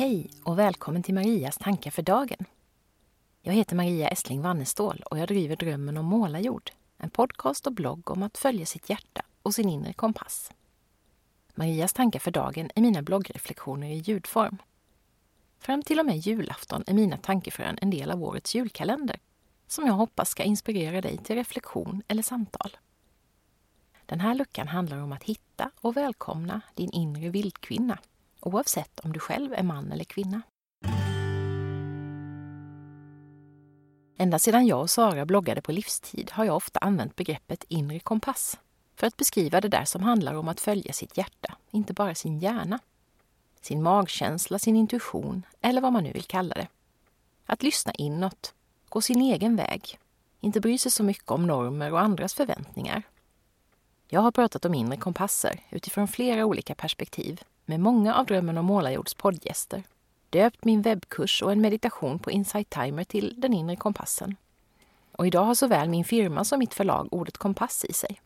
Hej och välkommen till Marias tankar för dagen. Jag heter Maria Estling Wannestål och jag driver Drömmen om målarjord, en podcast och blogg om att följa sitt hjärta och sin inre kompass. Marias tankar för dagen är mina bloggreflektioner i ljudform. Fram till och med julafton är mina tankefrön en del av årets julkalender som jag hoppas ska inspirera dig till reflektion eller samtal. Den här luckan handlar om att hitta och välkomna din inre vildkvinna oavsett om du själv är man eller kvinna. Ända sedan jag och Sara bloggade på livstid har jag ofta använt begreppet inre kompass för att beskriva det där som handlar om att följa sitt hjärta, inte bara sin hjärna. Sin magkänsla, sin intuition eller vad man nu vill kalla det. Att lyssna inåt, gå sin egen väg, inte bry sig så mycket om normer och andras förväntningar. Jag har pratat om inre kompasser utifrån flera olika perspektiv med många av Drömmen om målarjords poddgäster. Döpt min webbkurs och en meditation på Insight Timer till Den inre kompassen. Och idag har såväl min firma som mitt förlag ordet kompass i sig.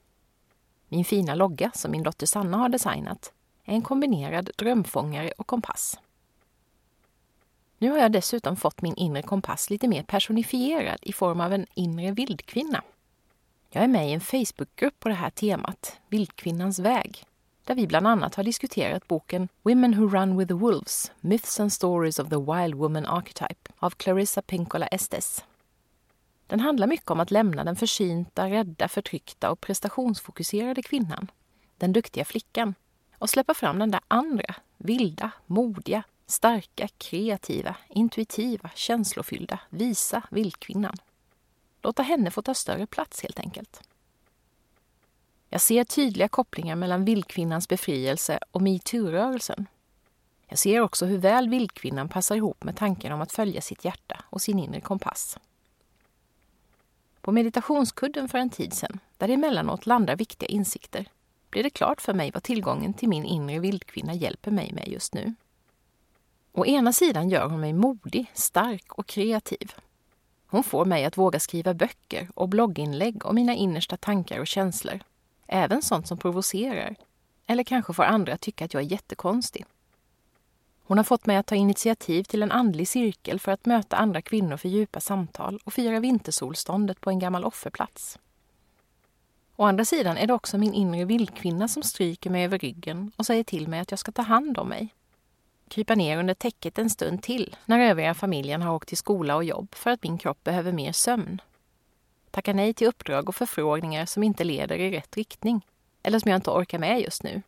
Min fina logga, som min dotter Sanna har designat, är en kombinerad drömfångare och kompass. Nu har jag dessutom fått min inre kompass lite mer personifierad i form av en inre vildkvinna. Jag är med i en Facebookgrupp på det här temat, Vildkvinnans väg, där vi bland annat har diskuterat boken Women Who Run With The Wolves, Myths and Stories of the Wild Woman Archetype av Clarissa Pinkola Estes. Den handlar mycket om att lämna den försynta, rädda, förtryckta och prestationsfokuserade kvinnan, den duktiga flickan, och släppa fram den där andra, vilda, modiga, starka, kreativa, intuitiva, känslofyllda, visa vildkvinnan. Låta henne få ta större plats helt enkelt. Jag ser tydliga kopplingar mellan vildkvinnans befrielse och metoo-rörelsen. Jag ser också hur väl vildkvinnan passar ihop med tanken om att följa sitt hjärta och sin inre kompass. På meditationskudden för en tid sedan, där det emellanåt landar viktiga insikter, blir det klart för mig vad tillgången till min inre vildkvinna hjälper mig med just nu. Å ena sidan gör hon mig modig, stark och kreativ. Hon får mig att våga skriva böcker och blogginlägg om mina innersta tankar och känslor Även sånt som provocerar. Eller kanske får andra att tycka att jag är jättekonstig. Hon har fått mig att ta initiativ till en andlig cirkel för att möta andra kvinnor för djupa samtal och fira vintersolståndet på en gammal offerplats. Å andra sidan är det också min inre vildkvinna som stryker mig över ryggen och säger till mig att jag ska ta hand om mig. Krypa ner under täcket en stund till när övriga familjen har åkt till skola och jobb för att min kropp behöver mer sömn tacka nej till uppdrag och förfrågningar som inte leder i rätt riktning eller som jag inte orkar med just nu.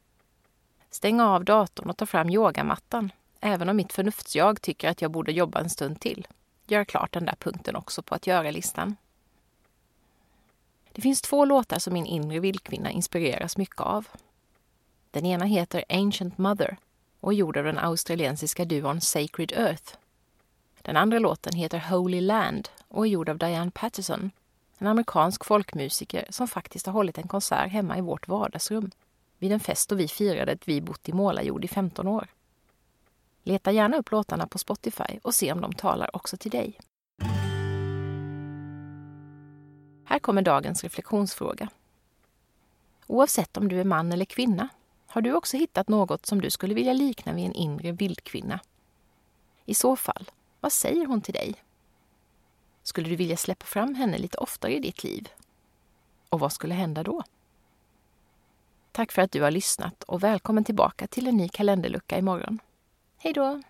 Stänga av datorn och ta fram yogamattan, även om mitt förnuftsjag tycker att jag borde jobba en stund till. Gör klart den där punkten också på att göra-listan. Det finns två låtar som min inre vildkvinna inspireras mycket av. Den ena heter Ancient Mother och är gjord av den australiensiska duon Sacred Earth. Den andra låten heter Holy Land och är gjord av Diane Patterson en amerikansk folkmusiker som faktiskt har hållit en konsert hemma i vårt vardagsrum vid en fest då vi firade att vi bott i målarjord i 15 år. Leta gärna upp låtarna på Spotify och se om de talar också till dig. Här kommer dagens reflektionsfråga. Oavsett om du är man eller kvinna har du också hittat något som du skulle vilja likna vid en inre vildkvinna. I så fall, vad säger hon till dig? Skulle du vilja släppa fram henne lite oftare i ditt liv? Och vad skulle hända då? Tack för att du har lyssnat och välkommen tillbaka till en ny kalenderlucka imorgon. Hej då!